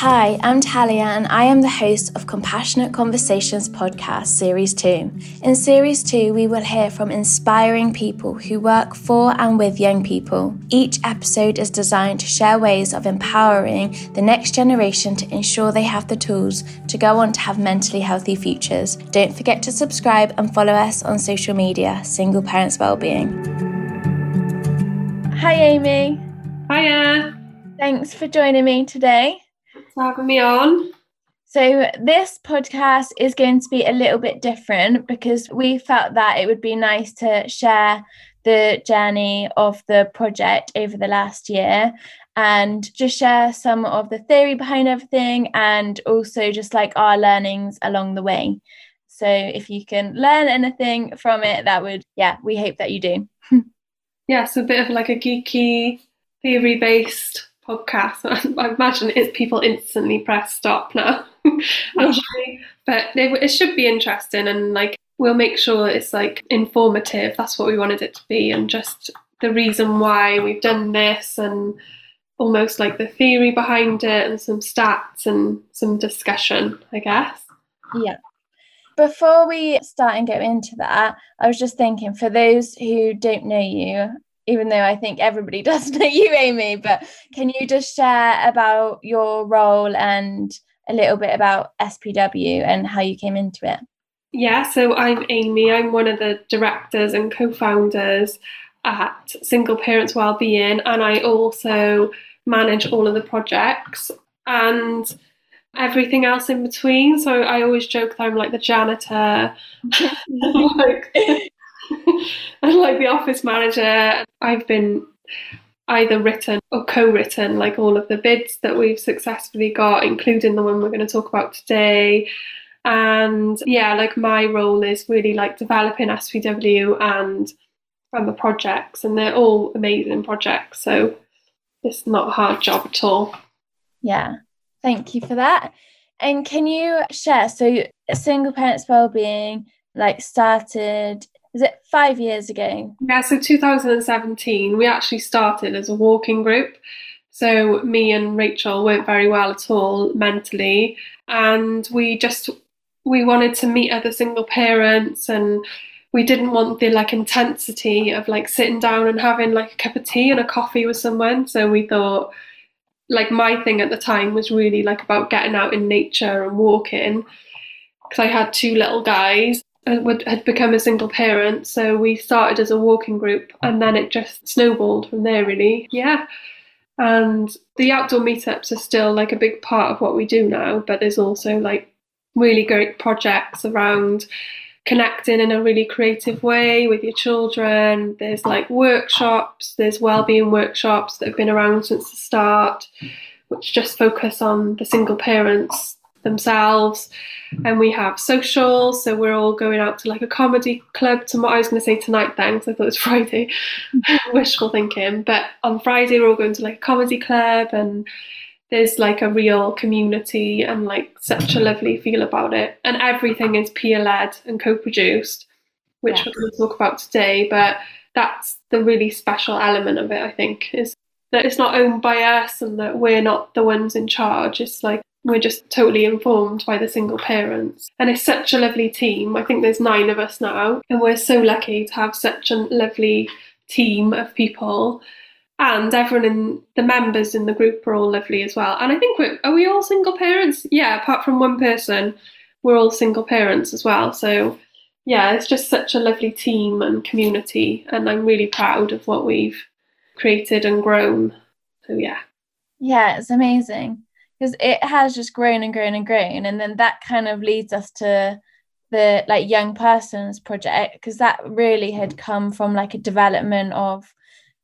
Hi, I'm Talia, and I am the host of Compassionate Conversations podcast, Series 2. In Series 2, we will hear from inspiring people who work for and with young people. Each episode is designed to share ways of empowering the next generation to ensure they have the tools to go on to have mentally healthy futures. Don't forget to subscribe and follow us on social media, Single Parents Wellbeing. Hi, Amy. Hiya. Thanks for joining me today for having me on. So, this podcast is going to be a little bit different because we felt that it would be nice to share the journey of the project over the last year and just share some of the theory behind everything and also just like our learnings along the way. So, if you can learn anything from it, that would, yeah, we hope that you do. yeah, so a bit of like a geeky, theory based podcast. I imagine it's people instantly press stop now, actually. but it, it should be interesting and like we'll make sure it's like informative. That's what we wanted it to be, and just the reason why we've done this and almost like the theory behind it and some stats and some discussion, I guess. Yeah. Before we start and go into that, I was just thinking for those who don't know you, even though I think everybody does know you, Amy, but can you just share about your role and a little bit about SPW and how you came into it? Yeah, so I'm Amy. I'm one of the directors and co founders at Single Parents Wellbeing, and I also manage all of the projects and everything else in between. So I always joke that I'm like the janitor, like and like the office manager, I've been either written or co-written like all of the bids that we've successfully got, including the one we're going to talk about today. And yeah, like my role is really like developing SPW and and the projects, and they're all amazing projects. So it's not a hard job at all. Yeah, thank you for that. And can you share? So, single parents well-being like started is it five years ago? Yeah, so 2017, we actually started as a walking group. So me and Rachel weren't very well at all mentally, and we just we wanted to meet other single parents and we didn't want the like intensity of like sitting down and having like a cup of tea and a coffee with someone so we thought like my thing at the time was really like about getting out in nature and walking because I had two little guys Uh, would, had become a single parent, so we started as a walking group, and then it just snowballed from there. Really, yeah. And the outdoor meetups are still like a big part of what we do now, but there's also like really great projects around connecting in a really creative way with your children. There's like workshops, there's well-being workshops that have been around since the start, which just focus on the single parents themselves. And we have social, so we're all going out to like a comedy club tomorrow. I was going to say tonight, thanks. I thought it was Friday. Wishful thinking. But on Friday, we're all going to like a comedy club, and there's like a real community and like such a lovely feel about it. And everything is peer led and co produced, which yeah. we're going to talk about today. But that's the really special element of it, I think, is that it's not owned by us and that we're not the ones in charge. It's like we're just totally informed by the single parents. And it's such a lovely team. I think there's nine of us now, and we're so lucky to have such a lovely team of people. And everyone in the members in the group are all lovely as well. And I think we're are we all single parents? Yeah, apart from one person, we're all single parents as well. So yeah, it's just such a lovely team and community, and I'm really proud of what we've created and grown. So yeah. Yeah, it's amazing because it has just grown and grown and grown and then that kind of leads us to the like young persons project because that really had come from like a development of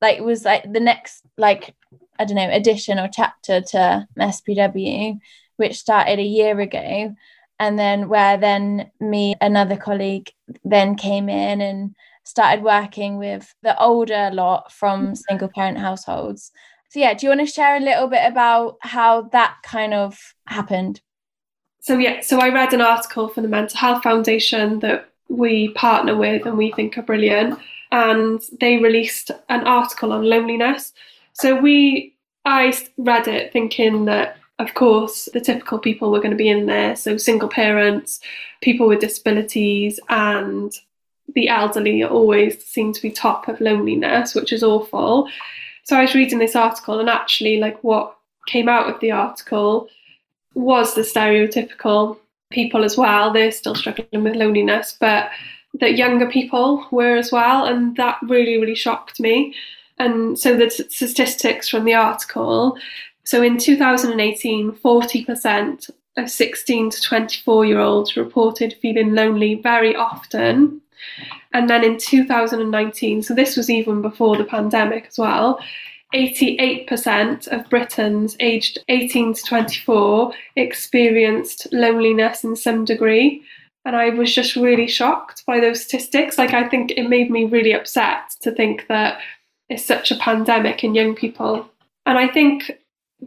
like it was like the next like i don't know edition or chapter to spw which started a year ago. And then where then me another colleague then came in and started working with the older lot from mm-hmm. single parent households so yeah, do you want to share a little bit about how that kind of happened? So yeah, so I read an article from the Mental Health Foundation that we partner with and we think are brilliant, and they released an article on loneliness. So we, I read it thinking that of course, the typical people were going to be in there. So, single parents, people with disabilities, and the elderly always seem to be top of loneliness, which is awful. So, I was reading this article, and actually, like, what came out of the article was the stereotypical people as well. They're still struggling with loneliness, but that younger people were as well. And that really, really shocked me. And so the statistics from the article so in 2018, 40% of 16 to 24 year olds reported feeling lonely very often. And then in 2019, so this was even before the pandemic as well, 88% of Britons aged 18 to 24 experienced loneliness in some degree. And I was just really shocked by those statistics. Like, I think it made me really upset to think that it's such a pandemic in young people. And I think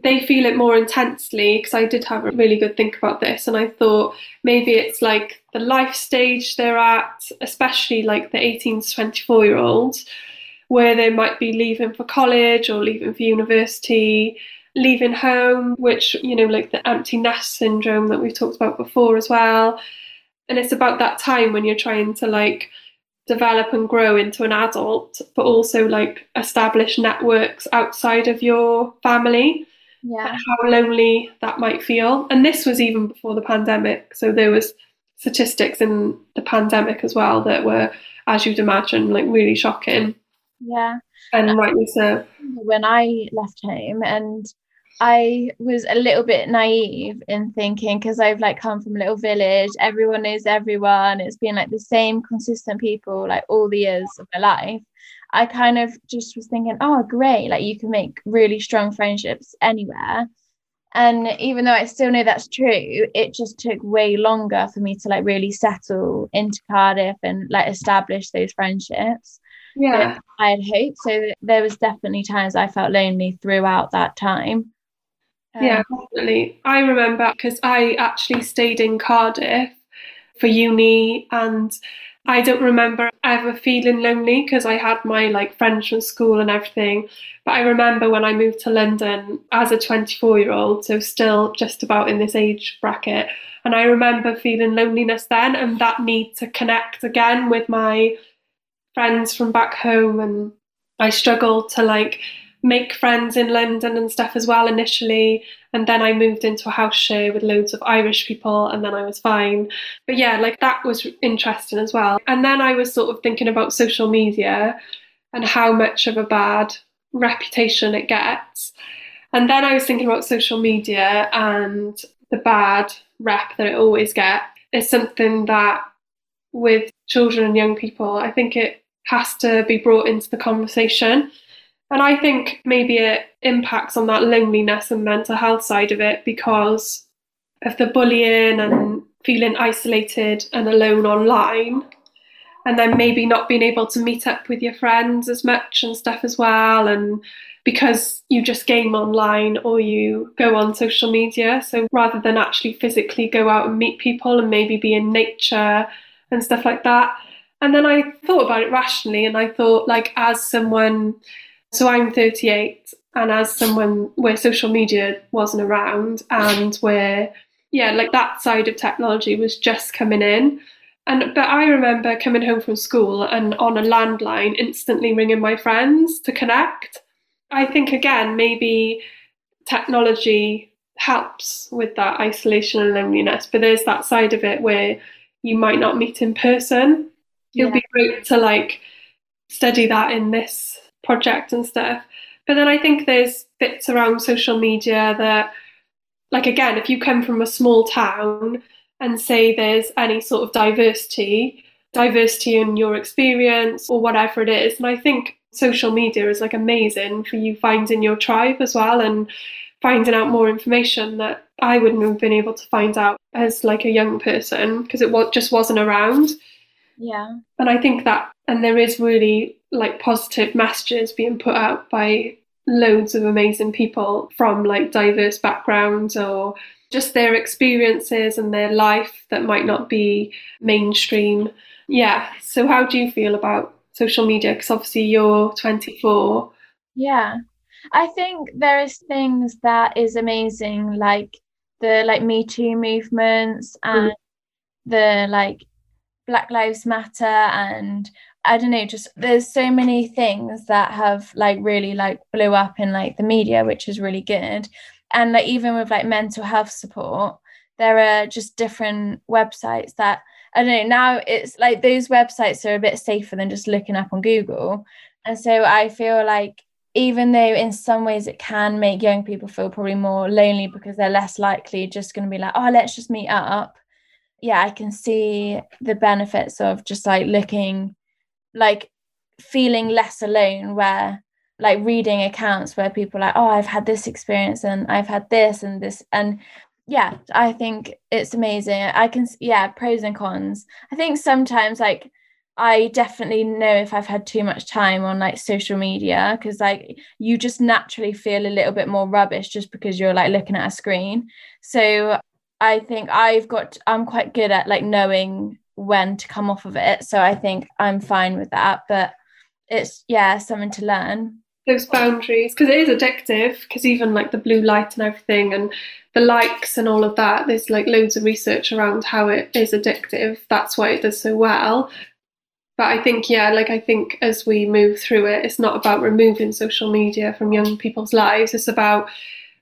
they feel it more intensely because I did have a really good think about this and I thought maybe it's like the life stage they're at, especially like the 18 to 24 year olds, where they might be leaving for college or leaving for university, leaving home, which, you know, like the empty nest syndrome that we've talked about before as well. And it's about that time when you're trying to like develop and grow into an adult, but also like establish networks outside of your family yeah how lonely that might feel and this was even before the pandemic so there was statistics in the pandemic as well that were as you'd imagine like really shocking yeah and uh, rightly so when i left home and I was a little bit naive in thinking because I've like come from a little village, everyone knows everyone. It's been like the same consistent people like all the years of my life. I kind of just was thinking, oh, great, like you can make really strong friendships anywhere. And even though I still know that's true, it just took way longer for me to like really settle into Cardiff and like establish those friendships. Yeah. I had hoped. So there was definitely times I felt lonely throughout that time. Um, yeah, definitely. I remember because I actually stayed in Cardiff for uni and I don't remember ever feeling lonely because I had my like friends from school and everything. But I remember when I moved to London as a 24 year old, so still just about in this age bracket. And I remember feeling loneliness then and that need to connect again with my friends from back home. And I struggled to like make friends in London and stuff as well initially. And then I moved into a house share with loads of Irish people, and then I was fine. But yeah, like that was interesting as well. And then I was sort of thinking about social media and how much of a bad reputation it gets. And then I was thinking about social media and the bad rep that it always gets is something that with children and young people, I think it has to be brought into the conversation and I think maybe it impacts on that loneliness and mental health side of it because of the bullying and feeling isolated and alone online. And then maybe not being able to meet up with your friends as much and stuff as well. And because you just game online or you go on social media. So rather than actually physically go out and meet people and maybe be in nature and stuff like that. And then I thought about it rationally and I thought, like, as someone so I'm 38, and as someone where social media wasn't around and where, yeah, like that side of technology was just coming in. And but I remember coming home from school and on a landline instantly ringing my friends to connect. I think again maybe technology helps with that isolation and loneliness, but there's that side of it where you might not meet in person. Yeah. It'll be great to like study that in this project and stuff. But then I think there's bits around social media that, like, again, if you come from a small town and say there's any sort of diversity, diversity in your experience or whatever it is, and I think social media is like amazing for you finding your tribe as well and finding out more information that I wouldn't have been able to find out as like a young person because it just wasn't around. Yeah. And I think that, and there is really like positive messages being put out by loads of amazing people from like diverse backgrounds or just their experiences and their life that might not be mainstream. Yeah. So, how do you feel about social media? Because obviously you're 24. Yeah. I think there is things that is amazing, like the like Me Too movements and mm. the like Black Lives Matter and I don't know, just there's so many things that have like really like blew up in like the media, which is really good. And like even with like mental health support, there are just different websites that I don't know. Now it's like those websites are a bit safer than just looking up on Google. And so I feel like even though in some ways it can make young people feel probably more lonely because they're less likely just going to be like, oh, let's just meet up. Yeah, I can see the benefits of just like looking, like feeling less alone, where like reading accounts where people like, oh, I've had this experience and I've had this and this. And yeah, I think it's amazing. I can, yeah, pros and cons. I think sometimes like I definitely know if I've had too much time on like social media because like you just naturally feel a little bit more rubbish just because you're like looking at a screen. So I think I've got, I'm quite good at like knowing when to come off of it. So I think I'm fine with that. But it's, yeah, something to learn those boundaries because it is addictive because even like the blue light and everything and the likes and all of that there's like loads of research around how it is addictive that's why it does so well but i think yeah like i think as we move through it it's not about removing social media from young people's lives it's about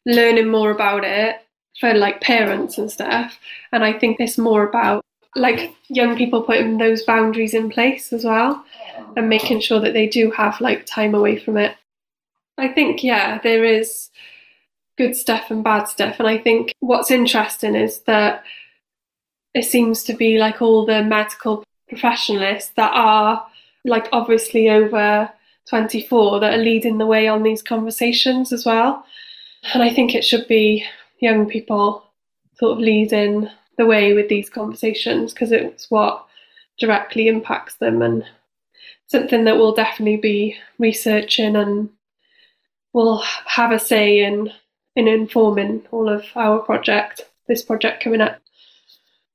learning more about it for like parents and stuff and i think it's more about like young people putting those boundaries in place as well and making sure that they do have like time away from it I think, yeah, there is good stuff and bad stuff. And I think what's interesting is that it seems to be like all the medical professionals that are like obviously over 24 that are leading the way on these conversations as well. And I think it should be young people sort of leading the way with these conversations because it's what directly impacts them and something that we'll definitely be researching and will have a say in in informing all of our project, this project coming up.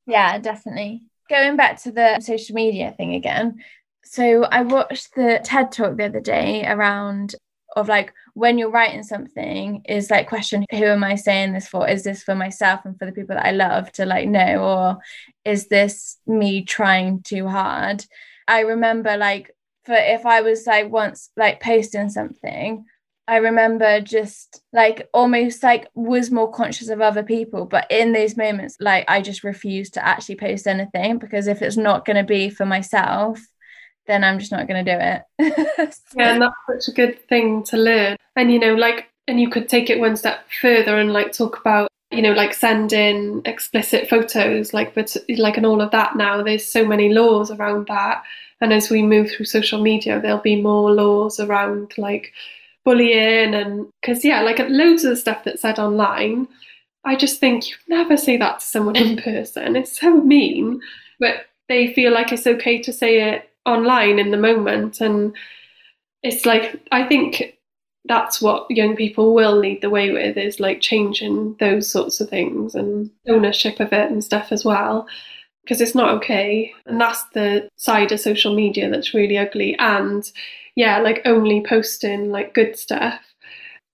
Yeah, definitely. Going back to the social media thing again. So I watched the TED talk the other day around of like when you're writing something is like question who am I saying this for? Is this for myself and for the people that I love to like know or is this me trying too hard? I remember like for if I was like once like posting something I remember just like almost like was more conscious of other people. But in those moments, like I just refused to actually post anything because if it's not going to be for myself, then I'm just not going to do it. yeah, and that's such a good thing to learn. And, you know, like, and you could take it one step further and like talk about you know like sending explicit photos like but like and all of that now. There's so many laws around that. And as we move through social media there'll be more laws around like bullying and because yeah like loads of the stuff that's said online. I just think you never say that to someone in person. It's so mean. But they feel like it's okay to say it online in the moment and it's like i think that's what young people will lead the way with is like changing those sorts of things and ownership of it and stuff as well because it's not okay. And that's the side of social media that's really ugly. And yeah, like only posting like good stuff.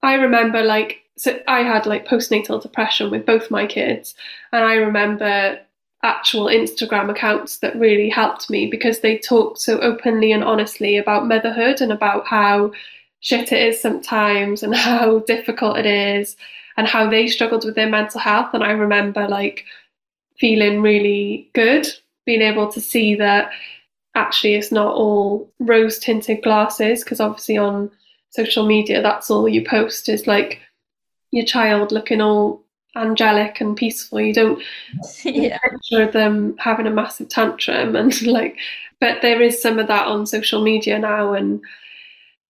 I remember like so I had like postnatal depression with both my kids, and I remember actual Instagram accounts that really helped me because they talked so openly and honestly about motherhood and about how shit it is sometimes and how difficult it is and how they struggled with their mental health. And I remember like feeling really good being able to see that actually it's not all rose tinted glasses because obviously on social media that's all you post is like your child looking all angelic and peaceful. You don't yeah. picture them having a massive tantrum and like but there is some of that on social media now and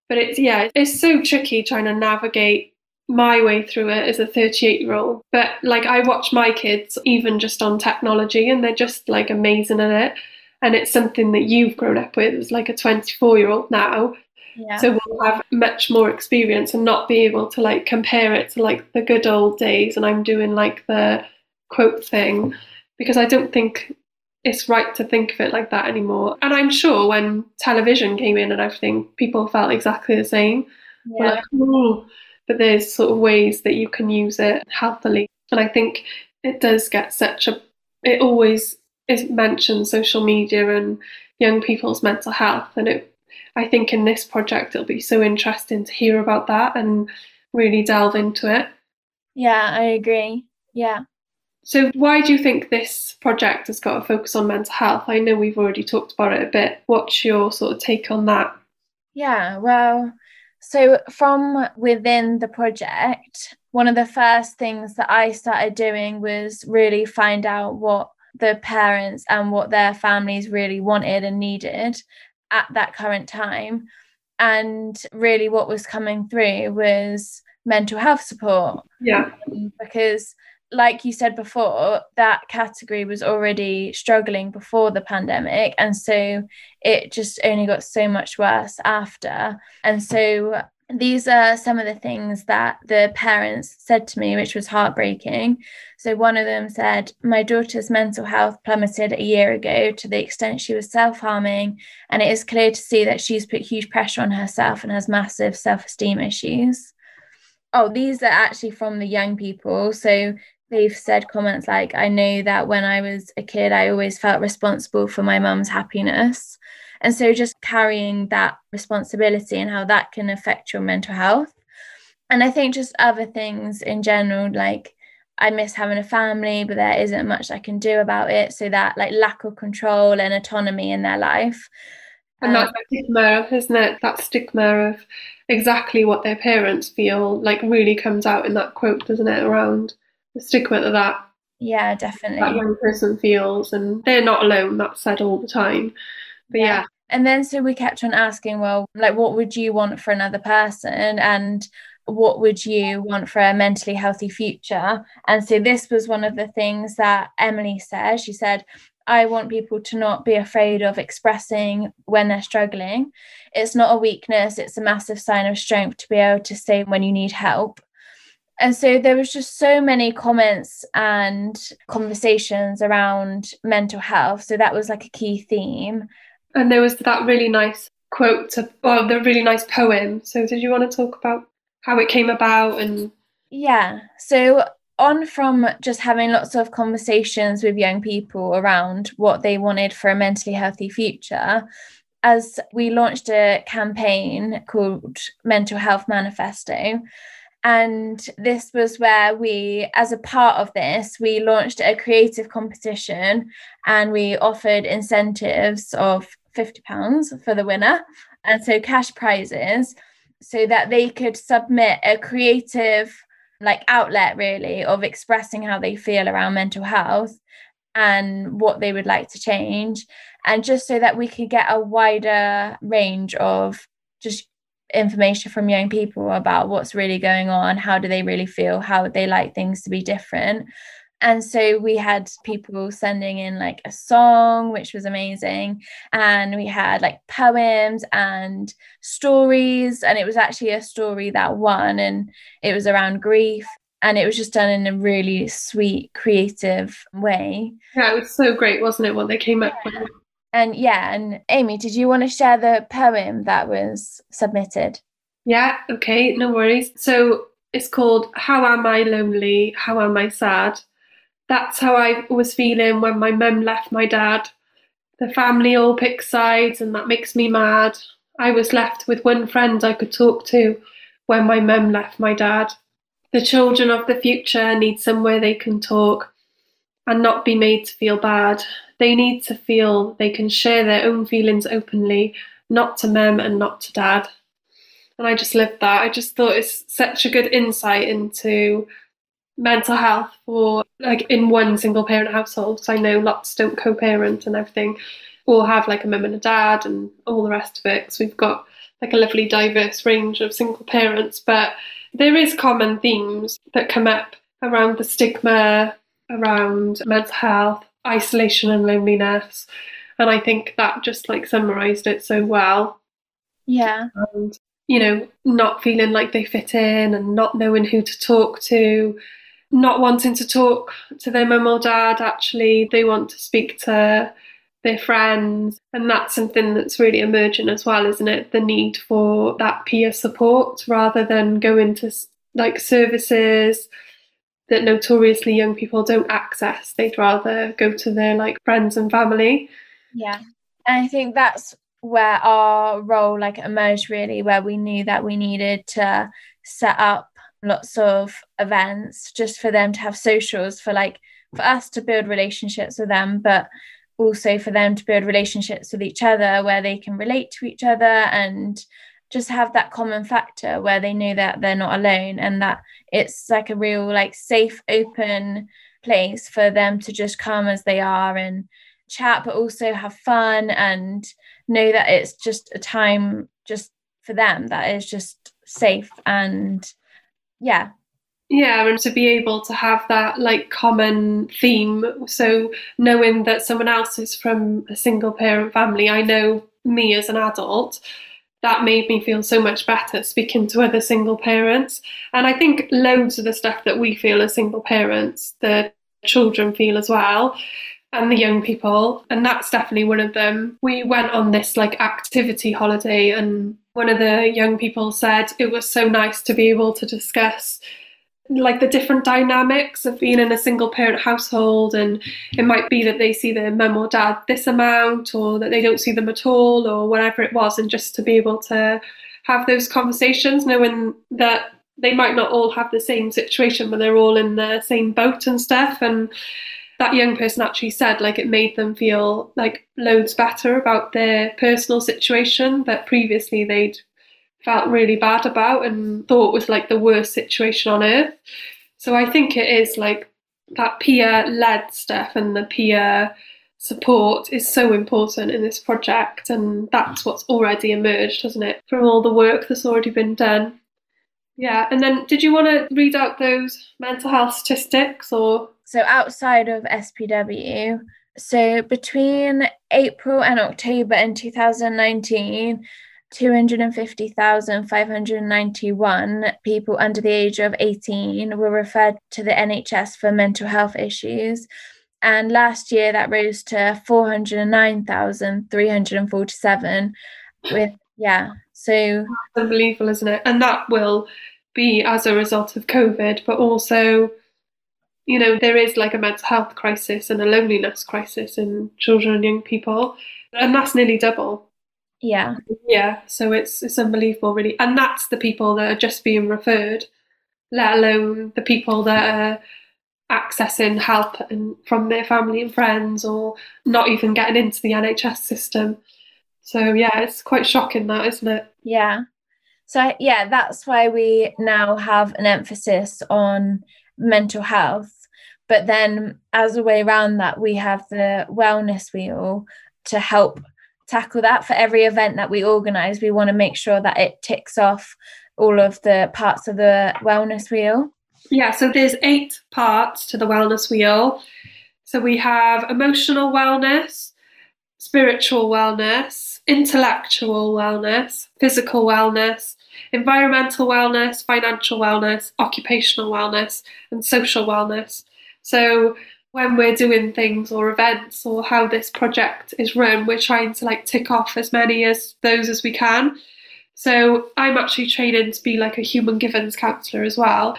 but it's yeah it's so tricky trying to navigate my way through it as a 38 year old but like i watch my kids even just on technology and they're just like amazing at it. And it's something that you've grown up with as like a 24 year old now yeah. so we'll have much more experience and not be able to like compare it to like the good old days and i'm doing like the quote thing because i don't think it's right to think of it like that anymore and i'm sure when television came in and everything people felt exactly the same we're like, oh, but there's sort of ways that you can use it healthily. And I think it does get such a, it always is mentioned social media and young people's mental health. And it, I think in this project, it'll be so interesting to hear about that and really delve into it. Yeah, I agree. Yeah. So, why do you think this project has got a focus on mental health? I know we've already talked about it a bit. What's your sort of take on that? Yeah, well, so from within the project, one of the first things that I started doing was really find out what the parents and what their families really wanted and needed at that current time. And really, what was coming through was mental health support. Yeah. Because like you said before, that category was already struggling before the pandemic. And so it just only got so much worse after. And so these are some of the things that the parents said to me, which was heartbreaking. So, one of them said, My daughter's mental health plummeted a year ago to the extent she was self harming, and it is clear to see that she's put huge pressure on herself and has massive self esteem issues. Oh, these are actually from the young people. So, they've said comments like, I know that when I was a kid, I always felt responsible for my mum's happiness. And so just carrying that responsibility and how that can affect your mental health. And I think just other things in general, like I miss having a family, but there isn't much I can do about it. So that like lack of control and autonomy in their life. And that's um, that stigma, isn't it? That stigma of exactly what their parents feel like really comes out in that quote, doesn't it? Around the stigma that that yeah, definitely that young person feels, and they're not alone. That's said all the time. But yeah. yeah. And then so we kept on asking, well, like, what would you want for another person? And what would you want for a mentally healthy future? And so this was one of the things that Emily said. She said, I want people to not be afraid of expressing when they're struggling. It's not a weakness, it's a massive sign of strength to be able to say when you need help. And so there was just so many comments and conversations around mental health. So that was like a key theme. And there was that really nice quote, well, the really nice poem. So, did you want to talk about how it came about and? Yeah. So, on from just having lots of conversations with young people around what they wanted for a mentally healthy future, as we launched a campaign called Mental Health Manifesto. And this was where we, as a part of this, we launched a creative competition and we offered incentives of £50 for the winner. And so cash prizes so that they could submit a creative like outlet really of expressing how they feel around mental health and what they would like to change and just so that we could get a wider range of just information from young people about what's really going on how do they really feel how would they like things to be different and so we had people sending in like a song, which was amazing. And we had like poems and stories. And it was actually a story that won, and it was around grief. And it was just done in a really sweet, creative way. Yeah, it was so great, wasn't it? What they came up with. And yeah, and Amy, did you want to share the poem that was submitted? Yeah, okay, no worries. So it's called How Am I Lonely? How Am I Sad? That's how I was feeling when my mum left my dad. The family all picked sides, and that makes me mad. I was left with one friend I could talk to when my mum left my dad. The children of the future need somewhere they can talk and not be made to feel bad. They need to feel they can share their own feelings openly, not to mum and not to dad. And I just loved that. I just thought it's such a good insight into mental health for like in one single parent household. So I know lots don't co-parent and everything, or have like a mum and a dad and all the rest of it. So we've got like a lovely diverse range of single parents, but there is common themes that come up around the stigma, around mental health, isolation and loneliness. And I think that just like summarized it so well. Yeah. And, you know, not feeling like they fit in and not knowing who to talk to not wanting to talk to their mum or dad actually they want to speak to their friends. And that's something that's really emerging as well, isn't it? The need for that peer support rather than going to like services that notoriously young people don't access. They'd rather go to their like friends and family. Yeah. And I think that's where our role like emerged really where we knew that we needed to set up lots of events just for them to have socials for like for us to build relationships with them but also for them to build relationships with each other where they can relate to each other and just have that common factor where they know that they're not alone and that it's like a real like safe open place for them to just come as they are and chat but also have fun and know that it's just a time just for them that is just safe and yeah yeah and to be able to have that like common theme so knowing that someone else is from a single parent family i know me as an adult that made me feel so much better speaking to other single parents. And I think loads of the stuff that we feel as single parents, the children feel as well, and the young people. And that's definitely one of them. We went on this like activity holiday, and one of the young people said it was so nice to be able to discuss like the different dynamics of being in a single parent household and it might be that they see their mum or dad this amount or that they don't see them at all or whatever it was and just to be able to have those conversations knowing that they might not all have the same situation but they're all in the same boat and stuff and that young person actually said like it made them feel like loads better about their personal situation that previously they'd felt really bad about and thought was like the worst situation on earth. So I think it is like that peer led stuff and the peer support is so important in this project and that's what's already emerged, hasn't it, from all the work that's already been done. Yeah, and then did you want to read out those mental health statistics or so outside of SPW, so between April and October in 2019, 250,591 people under the age of 18 were referred to the NHS for mental health issues. And last year that rose to 409,347 with, yeah, so. Unbelievable, isn't it? And that will be as a result of COVID, but also, you know, there is like a mental health crisis and a loneliness crisis in children and young people. And that's nearly double yeah. Yeah. So it's it's unbelievable, really. And that's the people that are just being referred, let alone the people that are accessing help and from their family and friends or not even getting into the NHS system. So yeah, it's quite shocking that, isn't it? Yeah. So yeah, that's why we now have an emphasis on mental health. But then as a way around that, we have the wellness wheel to help tackle that for every event that we organize. We want to make sure that it ticks off all of the parts of the wellness wheel. Yeah so there's eight parts to the wellness wheel. So we have emotional wellness spiritual wellness intellectual wellness physical wellness environmental wellness financial wellness occupational wellness and social wellness so when we're doing things or events or how this project is run, we're trying to like tick off as many as those as we can. So I'm actually training to be like a human givens counsellor as well.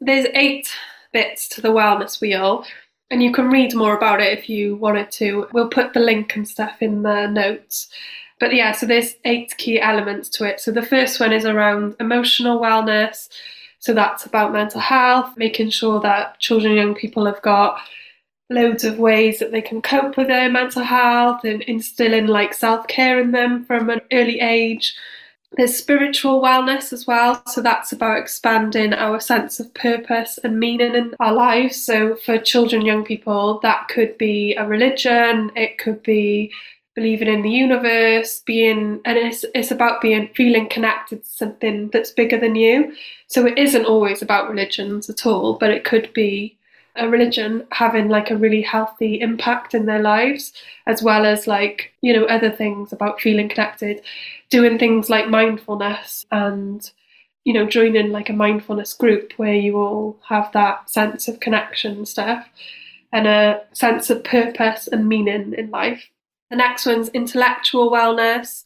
There's eight bits to the wellness wheel, and you can read more about it if you wanted to. We'll put the link and stuff in the notes. But yeah, so there's eight key elements to it. So the first one is around emotional wellness. So that's about mental health, making sure that children and young people have got loads of ways that they can cope with their mental health and instilling like self care in them from an early age. There's spiritual wellness as well, so that's about expanding our sense of purpose and meaning in our lives. So, for children, young people, that could be a religion, it could be believing in the universe, being, and it's, it's about being feeling connected to something that's bigger than you. So, it isn't always about religions at all, but it could be a religion having like a really healthy impact in their lives, as well as like, you know, other things about feeling connected, doing things like mindfulness and, you know, joining like a mindfulness group where you all have that sense of connection and stuff and a sense of purpose and meaning in life. The next one's intellectual wellness.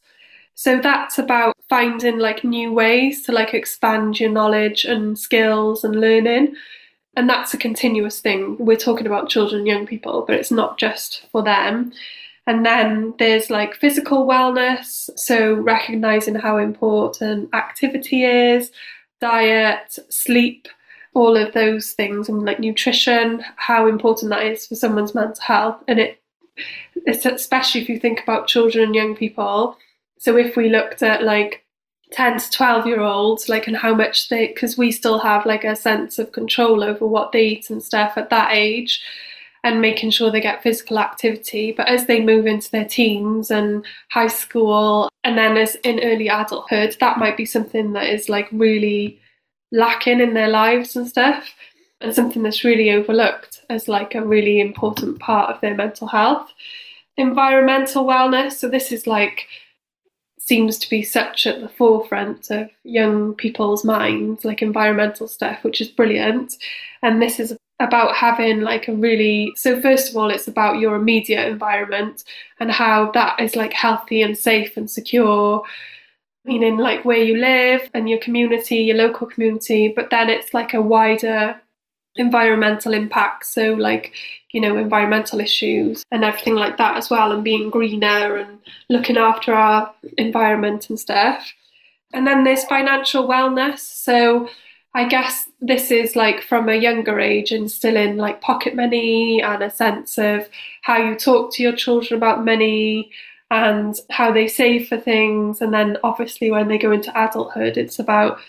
So that's about finding like new ways to like expand your knowledge and skills and learning. And that's a continuous thing. We're talking about children young people, but it's not just for them. And then there's like physical wellness, so recognizing how important activity is, diet, sleep, all of those things, and like nutrition, how important that is for someone's mental health. And it, especially if you think about children and young people. So if we looked at like 10 to 12 year olds, like, and how much they, because we still have like a sense of control over what they eat and stuff at that age and making sure they get physical activity. But as they move into their teens and high school, and then as in early adulthood, that might be something that is like really lacking in their lives and stuff, and something that's really overlooked as like a really important part of their mental health. Environmental wellness. So this is like seems to be such at the forefront of young people's minds, like environmental stuff, which is brilliant. And this is about having like a really so first of all it's about your immediate environment and how that is like healthy and safe and secure meaning like where you live and your community your local community but then it's like a wider environmental impact. So like you know environmental issues and everything like that as well and being greener and looking after our environment and stuff. And then there's financial wellness. So I guess this is like from a younger age, instilling like pocket money and a sense of how you talk to your children about money and how they save for things. And then obviously, when they go into adulthood, it's about,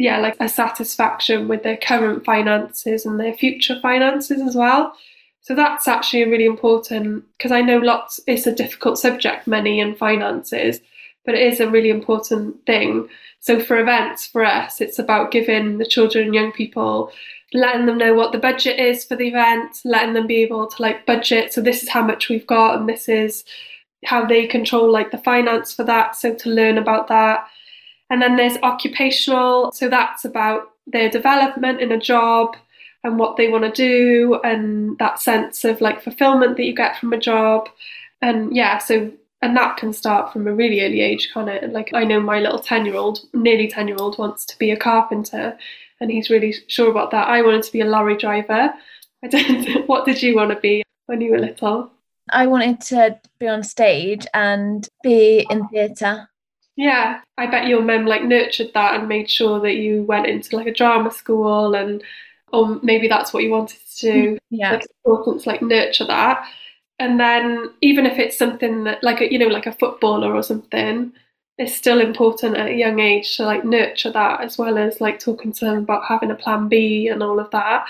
yeah, like a satisfaction with their current finances and their future finances as well. So that's actually really important because I know lots, it's a difficult subject, money and finances, but it is a really important thing. So for events, for us, it's about giving the children and young people, letting them know what the budget is for the event, letting them be able to like budget. So this is how much we've got, and this is how they control like the finance for that. So to learn about that. And then there's occupational. So that's about their development in a job and what they want to do and that sense of like fulfillment that you get from a job. And yeah, so and that can start from a really early age kind of like i know my little 10 year old nearly 10 year old wants to be a carpenter and he's really sure about that. I wanted to be a lorry driver. I don't what did you want to be when you were little? I wanted to be on stage and be in theatre yeah. I bet your mum like nurtured that and made sure that you went into like a drama school and or maybe that's what you wanted to do. Mm, yeah. It's important to like nurture that. And then even if it's something that like a, you know like a footballer or something it's still important at a young age to like nurture that as well as like talking to them about having a plan b and all of that.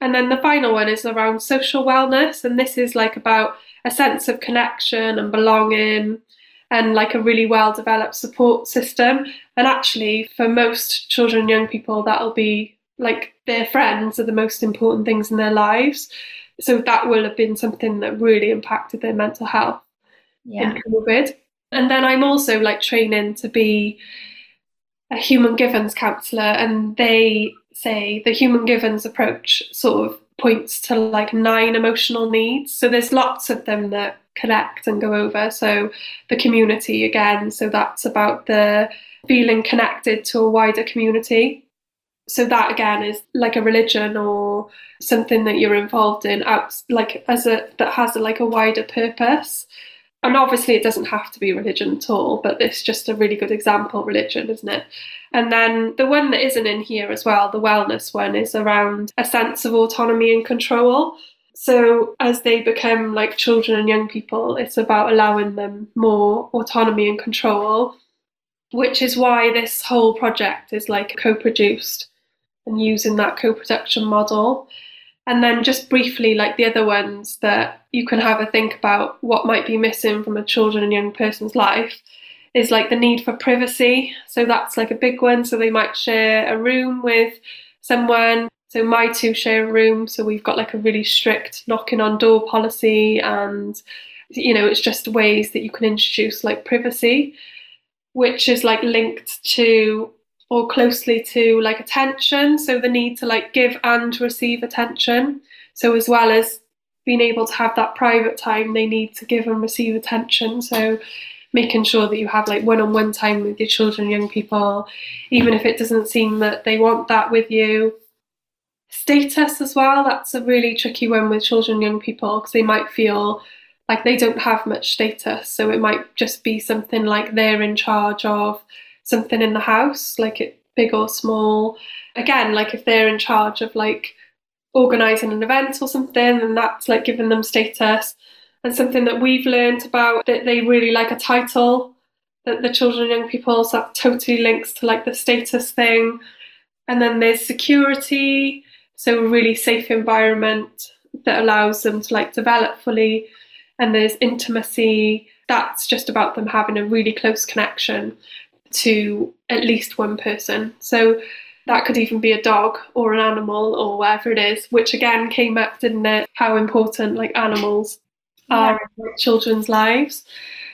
And then the final one is around social wellness and this is like about a sense of connection and belonging and like a really well developed support system and actually for most children and young people that'll be like their friends are the most important things in their lives so that will have been something that really impacted their mental health yeah. in COVID. And then I'm also like training to be a human givens counsellor, and they say the human givens approach sort of points to like nine emotional needs. So there's lots of them that connect and go over. So the community again, so that's about the feeling connected to a wider community so that again is like a religion or something that you're involved in out like as a that has a, like a wider purpose and obviously it doesn't have to be religion at all but it's just a really good example religion isn't it and then the one that isn't in here as well the wellness one is around a sense of autonomy and control so as they become like children and young people it's about allowing them more autonomy and control which is why this whole project is like co-produced and using that co-production model. And then just briefly, like the other ones that you can have a think about what might be missing from a children and young person's life is like the need for privacy. So that's like a big one. So they might share a room with someone. So my two share a room. So we've got like a really strict knocking on door policy and you know, it's just ways that you can introduce like privacy, which is like linked to or closely to like attention so the need to like give and receive attention so as well as being able to have that private time, they need to give and receive attention. So making sure that you have like one-on-one time with your children, young people, even if it doesn't seem that they want that with you. Status as well, that's a really tricky one with children, young people, because they might feel like they don't have much status. So it might just be something like they're in charge of something in the house, like it big or small. Again, like if they're in charge of like organising an event or something, and that's like giving them status. And something that we've learned about that they really like a title that the children and young people, so that totally links to like the status thing. And then there's security, so a really safe environment that allows them to like develop fully. And there's intimacy, that's just about them having a really close connection to at least one person. So that could even be a dog or an animal or whatever it is, which again came up, didn't it? How important like animals are yeah. in children's lives.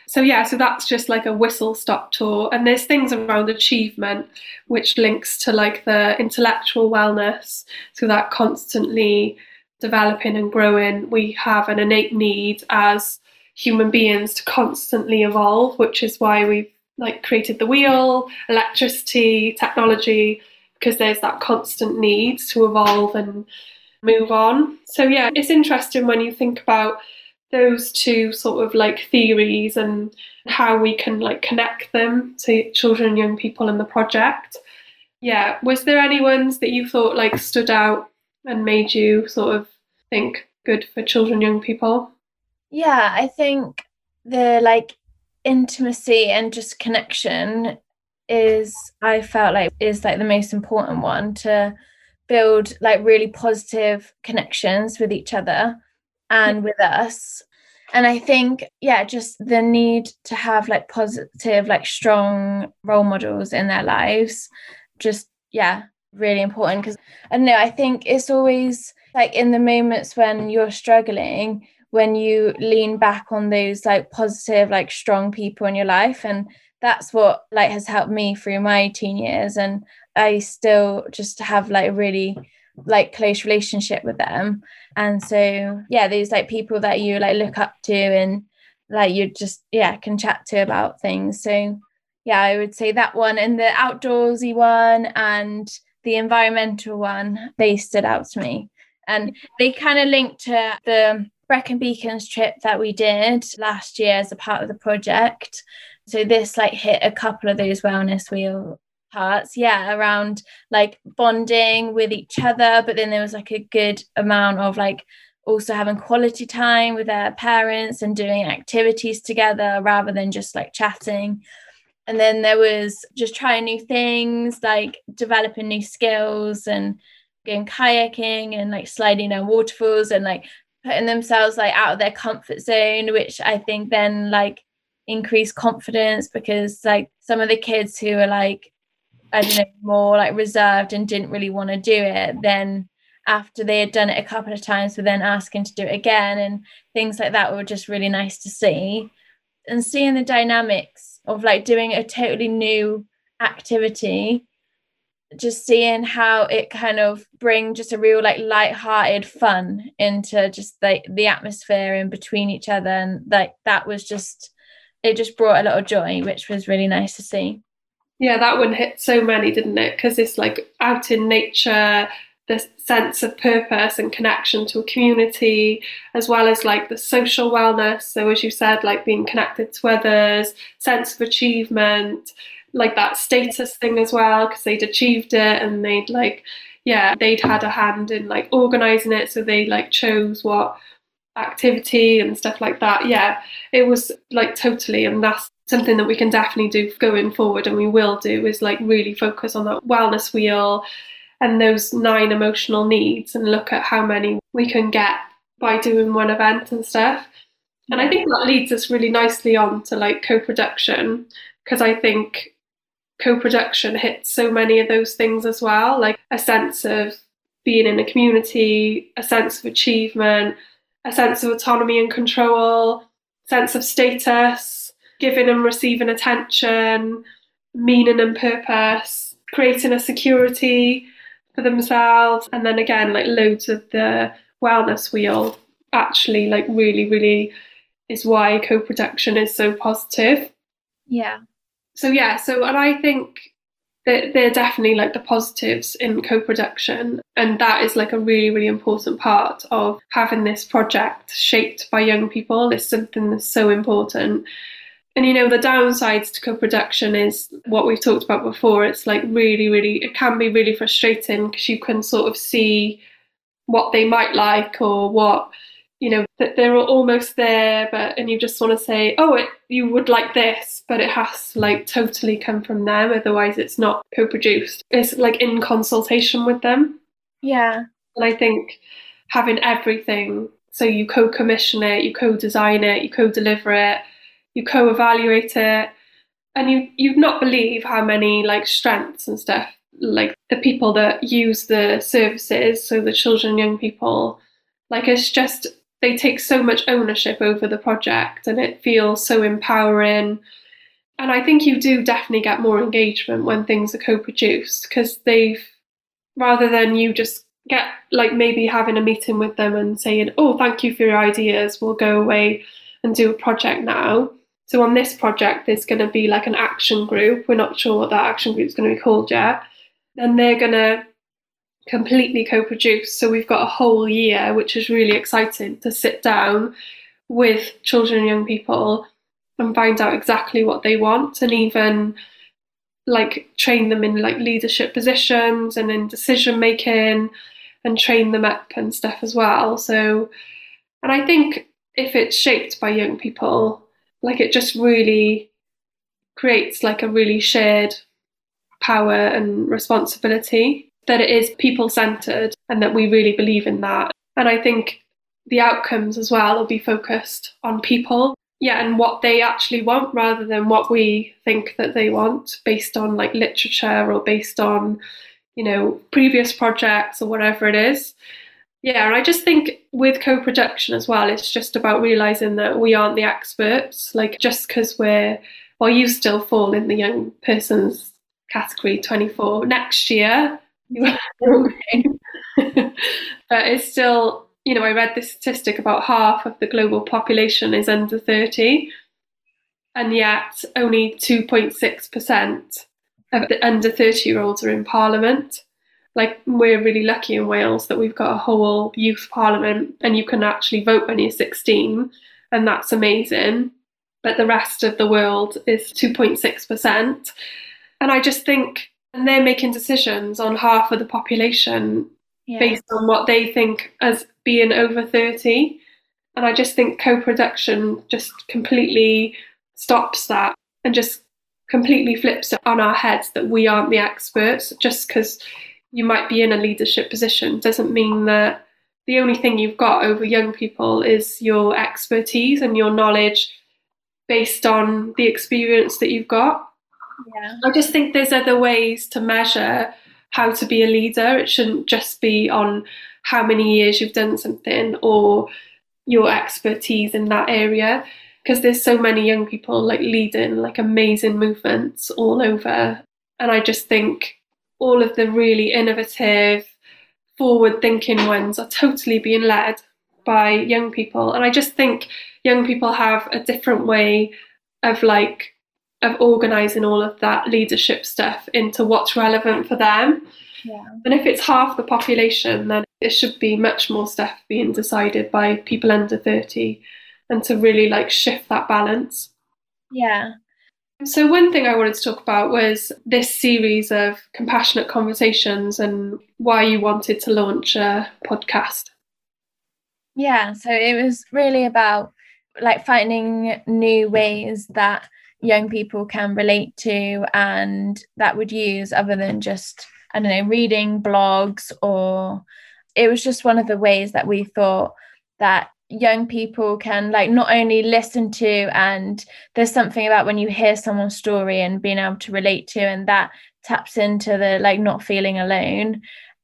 So yeah, so that's just like a whistle stop tour. And there's things around achievement which links to like the intellectual wellness. So that constantly developing and growing. We have an innate need as human beings to constantly evolve, which is why we've like created the wheel, electricity, technology, because there's that constant need to evolve and move on. So yeah, it's interesting when you think about those two sort of like theories and how we can like connect them to children and young people in the project. Yeah, was there any ones that you thought like stood out and made you sort of think good for children, young people? Yeah, I think the like intimacy and just connection is I felt like is like the most important one to build like really positive connections with each other and with us. And i think yeah just the need to have like positive like strong role models in their lives just yeah really important. Because i know i think it's always like in the moments when you're struggling when you lean back on those like positive like strong people in your life and that's what like has helped me through my teen years and i still just have like a really like close relationship with them. And so yeah these like people that you like look up to and like you just yeah can chat to about things. So yeah i would say that one and the outdoorsy one and the environmental one they stood out to me. And they kind of linked to the Brecon Beacons trip that we did last year as a part of the project. So this like hit a couple of those wellness wheel parts, yeah, around like bonding with each other, but then there was like a good amount of like also having quality time with their parents and doing activities together rather than just like chatting. And then there was just trying new things, like developing new skills and going kayaking and like sliding down waterfalls and like putting themselves like out of their comfort zone which i think then like increase confidence because like some of the kids who are like i don't know more like reserved and didn't really want to do it then after they had done it a couple of times were then asking to do it again and things like that were just really nice to see. And seeing the dynamics of like doing a totally new activity just seeing how it kind of bring just a real like light-hearted fun into just like the atmosphere in between each other. And like that was just it just brought a lot of joy which was really nice to see. Yeah that one hit so many didn't it? Because it's like out in nature the sense of purpose and connection to a community as well as like the social wellness. So as you said like being connected to others sense of achievement like that status thing as well because they'd achieved it and they'd like yeah they'd had a hand in like organizing it so they like chose what activity and stuff like that. Yeah it was like totally and that's something that we can definitely do going forward and we will do is like really focus on that wellness wheel and those nine emotional needs and look at how many we can get by doing one event and stuff. And i think that leads us really nicely on to like co-production because i think co-production hits so many of those things as well like a sense of being in a community a sense of achievement a sense of autonomy and control sense of status giving and receiving attention meaning and purpose creating a security for themselves and then again like loads of the wellness wheel actually like really, really is why co-production is so positive. Yeah. So yeah, so and I think that they're definitely like the positives in co-production and that is like a really really important part of having this project shaped by young people. It's something that's so important. And you know the downsides to co-production is what we've talked about before. It's like really really it can be really frustrating because you can sort of see what they might like or what you know that they're almost there but and you just want to say oh it, you would like this but it has to like totally come from them otherwise it's not co-produced. It's like in consultation with them. Yeah. And i think having everything so you co-commission it you co-design it you co-deliver it you co-evaluate it and you you'd not believe how many like strengths and stuff like the people that use the services so the children young people. Like it's just they take so much ownership over the project and it feels so empowering. And I think you do definitely get more engagement when things are co produced because they've, rather than you just get like maybe having a meeting with them and saying, oh, thank you for your ideas, we'll go away and do a project now. So on this project, there's going to be like an action group. We're not sure what that action group is going to be called yet. And they're going to completely co-produced. So we've got a whole year, which is really exciting to sit down with children and young people and find out exactly what they want and even like train them in like leadership positions and in decision making and train them up and stuff as well. So and I think if it's shaped by young people, like it just really creates like a really shared power and responsibility that it is people centered and that we really believe in that. And I think the outcomes as well will be focused on people. Yeah, and what they actually want rather than what we think that they want based on like literature or based on, you know, previous projects or whatever it is. Yeah, and I just think with co production as well, it's just about realizing that we aren't the experts. Like, just because we're, well, you still fall in the young person's category 24 next year but it's still, you know, I read this statistic about half of the global population is under 30, and yet only 2.6% of the under 30 year olds are in parliament. Like, we're really lucky in Wales that we've got a whole youth parliament and you can actually vote when you're 16, and that's amazing. But the rest of the world is 2.6%. And I just think and they're making decisions on half of the population yeah. based on what they think as being over 30 and i just think co-production just completely stops that and just completely flips it on our heads that we aren't the experts. Just because you might be in a leadership position doesn't mean that the only thing you've got over young people is your expertise and your knowledge based on the experience that you've got yeah. I just think there's other ways to measure how to be a leader. It shouldn't just be on how many years you've done something or your expertise in that area because there's so many young people like leading like amazing movements all over and i just think all of the really innovative forward thinking ones are totally being led by young people and i just think young people have a different way of like of organizing all of that leadership stuff into what's relevant for them. Yeah. And if it's half the population, then it should be much more stuff being decided by people under 30 and to really like shift that balance. Yeah. So, one thing I wanted to talk about was this series of compassionate conversations and why you wanted to launch a podcast. Yeah, so it was really about like finding new ways that young people can relate to and that would use other than just I don't know reading blogs or it was just one of the ways that we thought that young people can like not only listen to and there's something about when you hear someone's story and being able to relate to and that taps into the like not feeling alone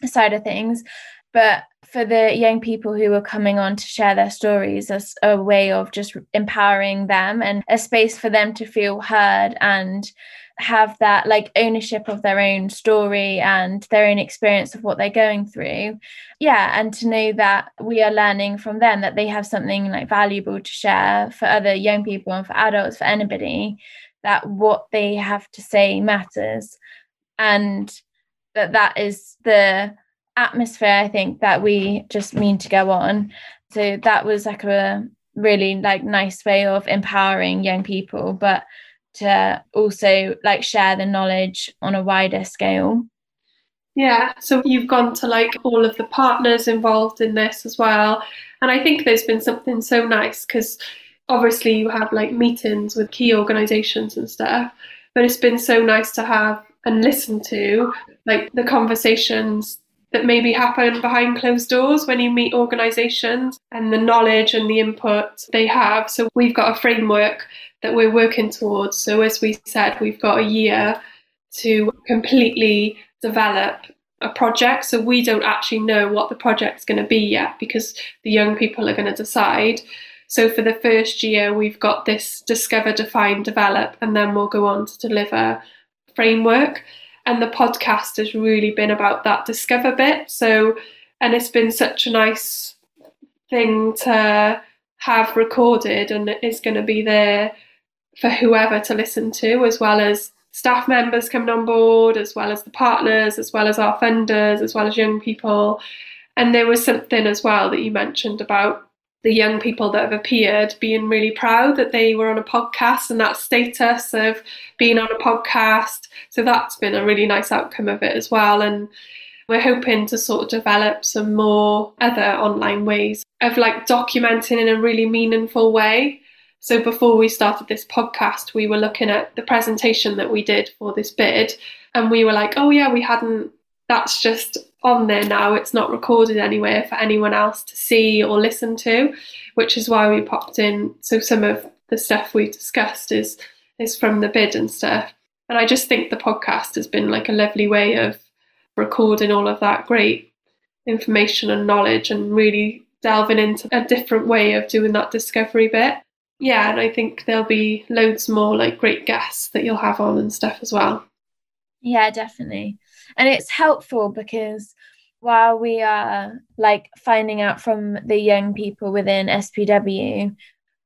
side of things but for the young people who are coming on to share their stories as a way of just empowering them and a space for them to feel heard and have that like ownership of their own story and their own experience of what they're going through. Yeah and to know that we are learning from them that they have something like valuable to share for other young people and for adults for anybody that what they have to say matters. And that that is the atmosphere i think that we just mean to go on. So that was like a really like nice way of empowering young people but to also like share the knowledge on a wider scale. Yeah so you've gone to like all of the partners involved in this as well. And i think there's been something so nice because obviously you have like meetings with key organizations and stuff but it's been so nice to have and listen to like the conversations that maybe happen behind closed doors when you meet organizations and the knowledge and the input they have. So we've got a framework that we're working towards. So as we said, we've got a year to completely develop a project. So we don't actually know what the project's going to be yet because the young people are going to decide. So for the first year, we've got this discover, define, develop, and then we'll go on to deliver framework. And the podcast has really been about that discover bit. So, and it's been such a nice thing to have recorded and it is going to be there for whoever to listen to, as well as staff members coming on board, as well as the partners, as well as our funders, as well as young people. And there was something as well that you mentioned about the young people that have appeared being really proud that they were on a podcast and that status of being on a podcast. So that's been a really nice outcome of it as well. And we're hoping to sort of develop some more other online ways of like documenting in a really meaningful way. So before we started this podcast, we were looking at the presentation that we did for this bid and we were like, oh yeah, we hadn't that's just on there now. It's not recorded anywhere for anyone else to see or listen to, which is why we popped in. So some of the stuff we discussed is is from the bid and stuff. And I just think the podcast has been like a lovely way of recording all of that great information and knowledge and really delving into a different way of doing that discovery bit. Yeah, and I think there'll be loads more like great guests that you'll have on and stuff as well. Yeah, definitely and it's helpful because while we are like finding out from the young people within SPW,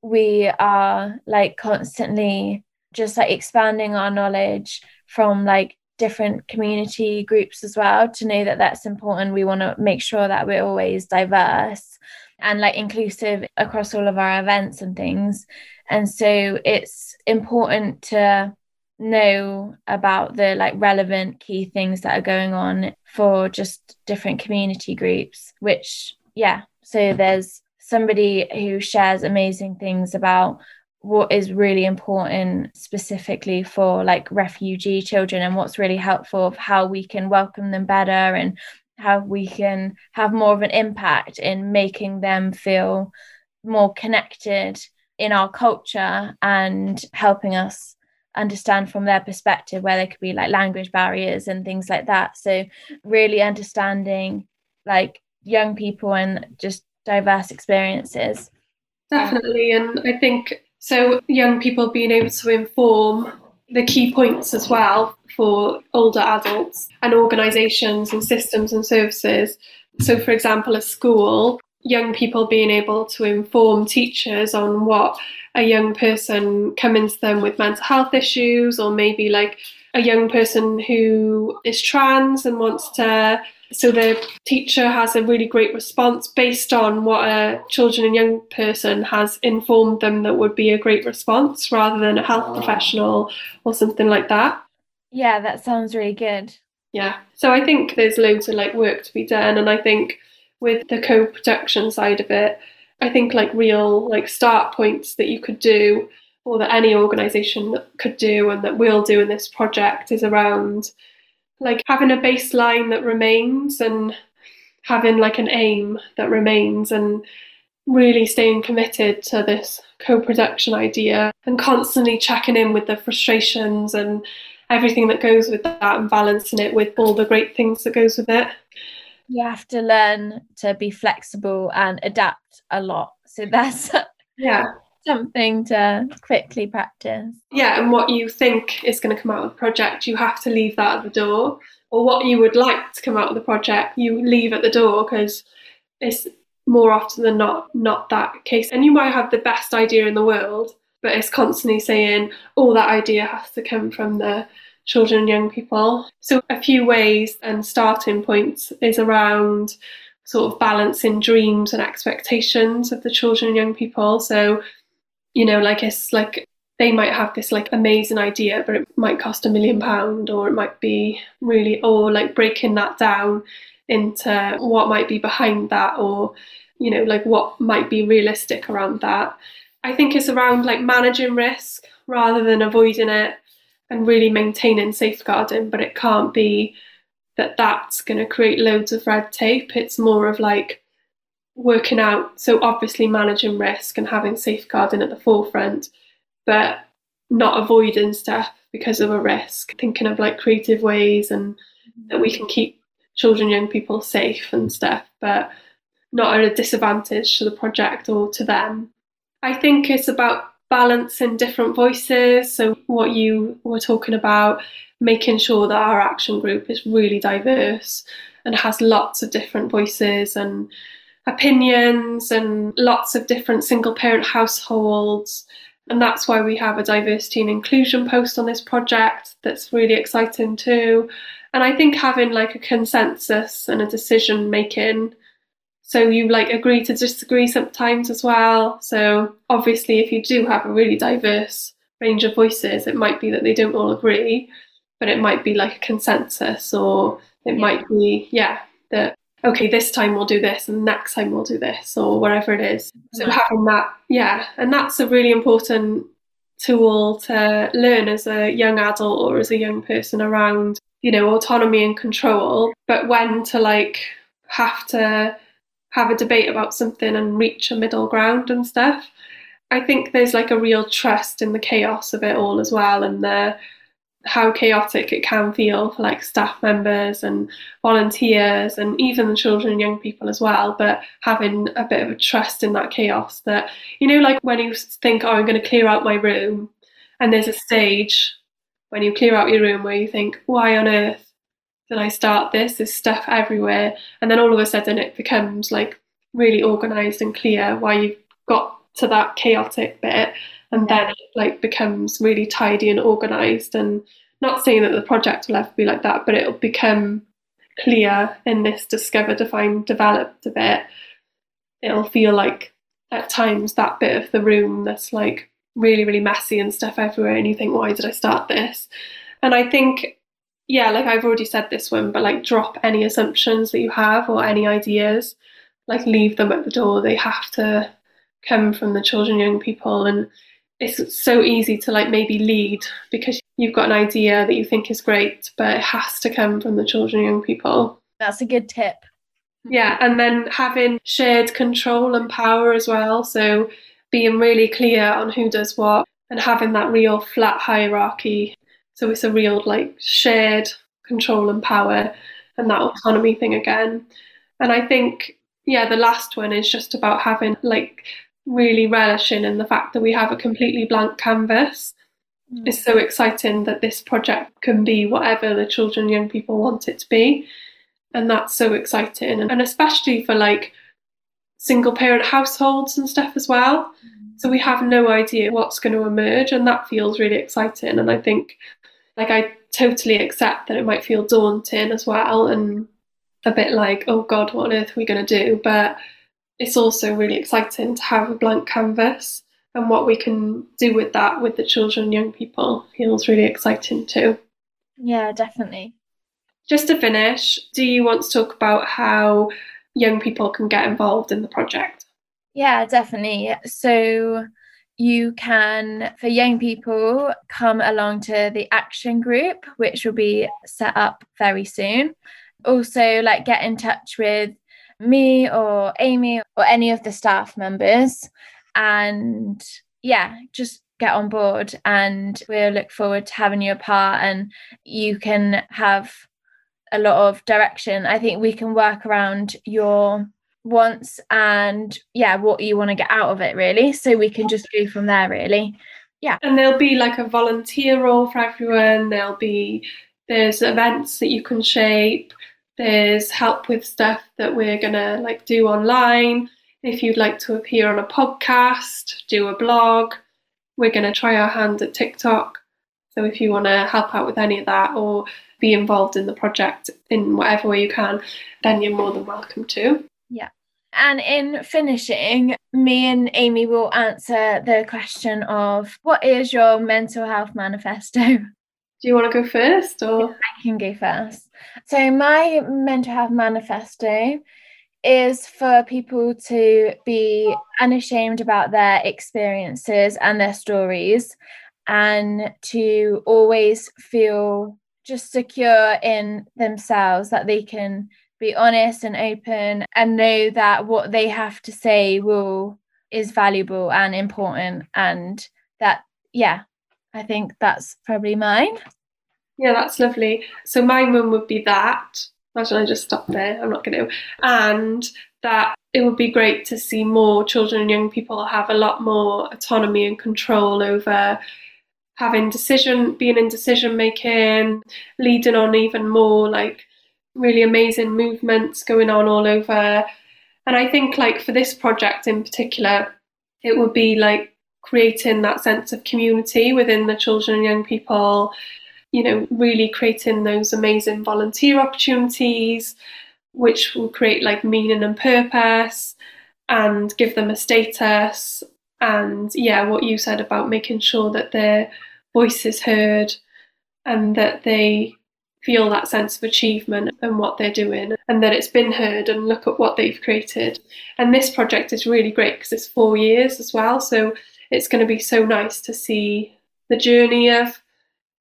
we are like constantly just like expanding our knowledge from like different community groups as well to know that that's important. We want to make sure that we're always diverse and like inclusive across all of our events and things. And so it's important to know about the like relevant key things that are going on for just different community groups which yeah. So there's somebody who shares amazing things about what is really important specifically for like refugee children and what's really helpful of how we can welcome them better and how we can have more of an impact in making them feel more connected in our culture and helping us understand from their perspective where there could be like language barriers and things like that. So really understanding like young people and just diverse experiences. Definitely and i think so young people being able to inform the key points as well for older adults and organizations and systems and services. So for example a school young people being able to inform teachers on what a young person coming to them with mental health issues or maybe like a young person who is trans and wants to so the teacher has a really great response based on what a children and young person has informed them that would be a great response rather than a health professional or something like that. Yeah that sounds really good. Yeah. So i think there's loads of like work to be done and i think with the co-production side of it i think like real like start points that you could do or that any organization could do and that we'll do in this project is around like having a baseline that remains and having like an aim that remains and really staying committed to this co-production idea and constantly checking in with the frustrations and everything that goes with that and balancing it with all the great things that goes with it you have to learn to be flexible and adapt a lot. So that's yeah. something to quickly practice. Yeah, and what you think is going to come out of the project, you have to leave that at the door. Or what you would like to come out of the project, you leave at the door because it's more often than not not that case. And you might have the best idea in the world, but it's constantly saying, oh, that idea has to come from the children and young people. So, a few ways and starting points is around sort of balancing dreams and expectations of the children and young people. So, you know, like it's like they might have this like amazing idea, but it might cost a million pound, or it might be really, or like breaking that down into what might be behind that, or you know, like what might be realistic around that. I think it's around like managing risk rather than avoiding it and really maintaining safeguarding, but it can't be that that's going to create loads of red tape. It's more of like working out, so obviously managing risk and having safeguarding at the forefront, but not avoiding stuff because of a risk, thinking of like creative ways and that we can keep children, young people safe and stuff, but not at a disadvantage to the project or to them. I think it's about balancing different voices. So, what you were talking about, making sure that our action group is really diverse and has lots of different voices and opinions and lots of different single parent households. And that's why we have a diversity and inclusion post on this project that's really exciting too. And I think having like a consensus and a decision making so you like agree to disagree sometimes as well. So obviously, if you do have a really diverse range of voices, it might be that they don't all agree, but it might be like a consensus, or it yeah. might be yeah that okay this time we'll do this and next time we'll do this or whatever it is. So having that yeah, and that's a really important tool to learn as a young adult or as a young person around you know autonomy and control, but when to like have to have a debate about something and reach a middle ground and stuff. I think there's like a real trust in the chaos of it all as well and the how chaotic it can feel for like staff members and volunteers and even the children and young people as well but having a bit of a trust in that chaos that you know like when you think oh i'm going to clear out my room and there's a stage when you clear out your room where you think why on earth did I start this? There's stuff everywhere. And then all of a sudden it becomes like really organized and clear why you got to that chaotic bit. And yeah. then it like becomes really tidy and organized. And not saying that the project will ever be like that, but it'll become clear in this discover, define, developed a bit. It'll feel like at times that bit of the room that's like really, really messy and stuff everywhere. And you think, why did I start this? And I think yeah, like I've already said this one, but like drop any assumptions that you have or any ideas, like leave them at the door. They have to come from the children, young people, and it's so easy to like maybe lead because you've got an idea that you think is great, but it has to come from the children, young people. That's a good tip. Yeah, and then having shared control and power as well. So being really clear on who does what and having that real flat hierarchy so it's a real like shared control and power and that autonomy thing again. And I think, yeah, the last one is just about having like really relishing in the fact that we have a completely blank canvas. Mm. It's so exciting that this project can be whatever the children and young people want it to be. And that's so exciting. And especially for like single parent households and stuff as well. Mm. So we have no idea what's going to emerge, and that feels really exciting. And I think like I totally accept that it might feel daunting as well and a bit like, oh God, what on earth are we going to do? But it's also really exciting to have a blank canvas and what we can do with that with the children and young people feels really exciting too. Yeah, definitely. Just to finish, do you want to talk about how young people can get involved in the project? Yeah, definitely. So you can, for young people, come along to the action group, which will be set up very soon. Also, like get in touch with me or Amy or any of the staff members. And yeah, just get on board and we'll look forward to having you a part and you can have a lot of direction. I think we can work around your wants and yeah what you want to get out of it really. So we can just go from there really. Yeah. And there'll be like a volunteer role for everyone. There'll be there's events that you can shape. There's help with stuff that we're gonna like do online. If you'd like to appear on a podcast do a blog we're going to try our hand at tiktok. So if you want to help out with any of that or be involved in the project in whatever way you can then you're more than welcome to. Yeah and in finishing, me and Amy will answer the question of what is your mental health manifesto? Do you want to go first or I can go first. So my mental health manifesto is for people to be unashamed about their experiences and their stories and to always feel just secure in themselves that they can be honest and open and know that what they have to say will is valuable and important and that yeah i think that's probably mine. Yeah that's lovely. So my one would be that. Imagine i just stop there. I'm not going to and that it would be great to see more children and young people have a lot more autonomy and control over having decision being in decision making leading on even more like really amazing movements going on all over. And I think, like, for this project in particular, it would be like creating that sense of community within the children and young people, you know, really creating those amazing volunteer opportunities, which will create like meaning and purpose and give them a status. And yeah, what you said about making sure that their voice is heard and that they feel that sense of achievement and what they're doing and that it's been heard and look at what they've created. And this project is really great because it's four years as well. So it's going to be so nice to see the journey of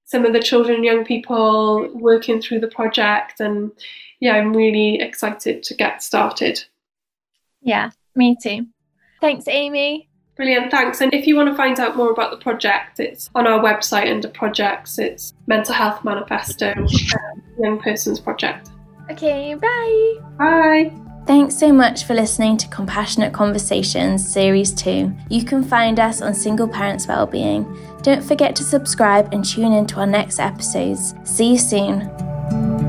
some of the children and young people working through the project. And yeah, I'm really excited to get started. Yeah, me too. Thanks, Amy. Brilliant, thanks. And if you want to find out more about the project, it's on our website under projects. It's Mental Health Manifesto, um, Young Persons Project. Okay, bye. Bye. Thanks so much for listening to Compassionate Conversations Series 2. You can find us on Single Parents Wellbeing. Don't forget to subscribe and tune in to our next episodes. See you soon.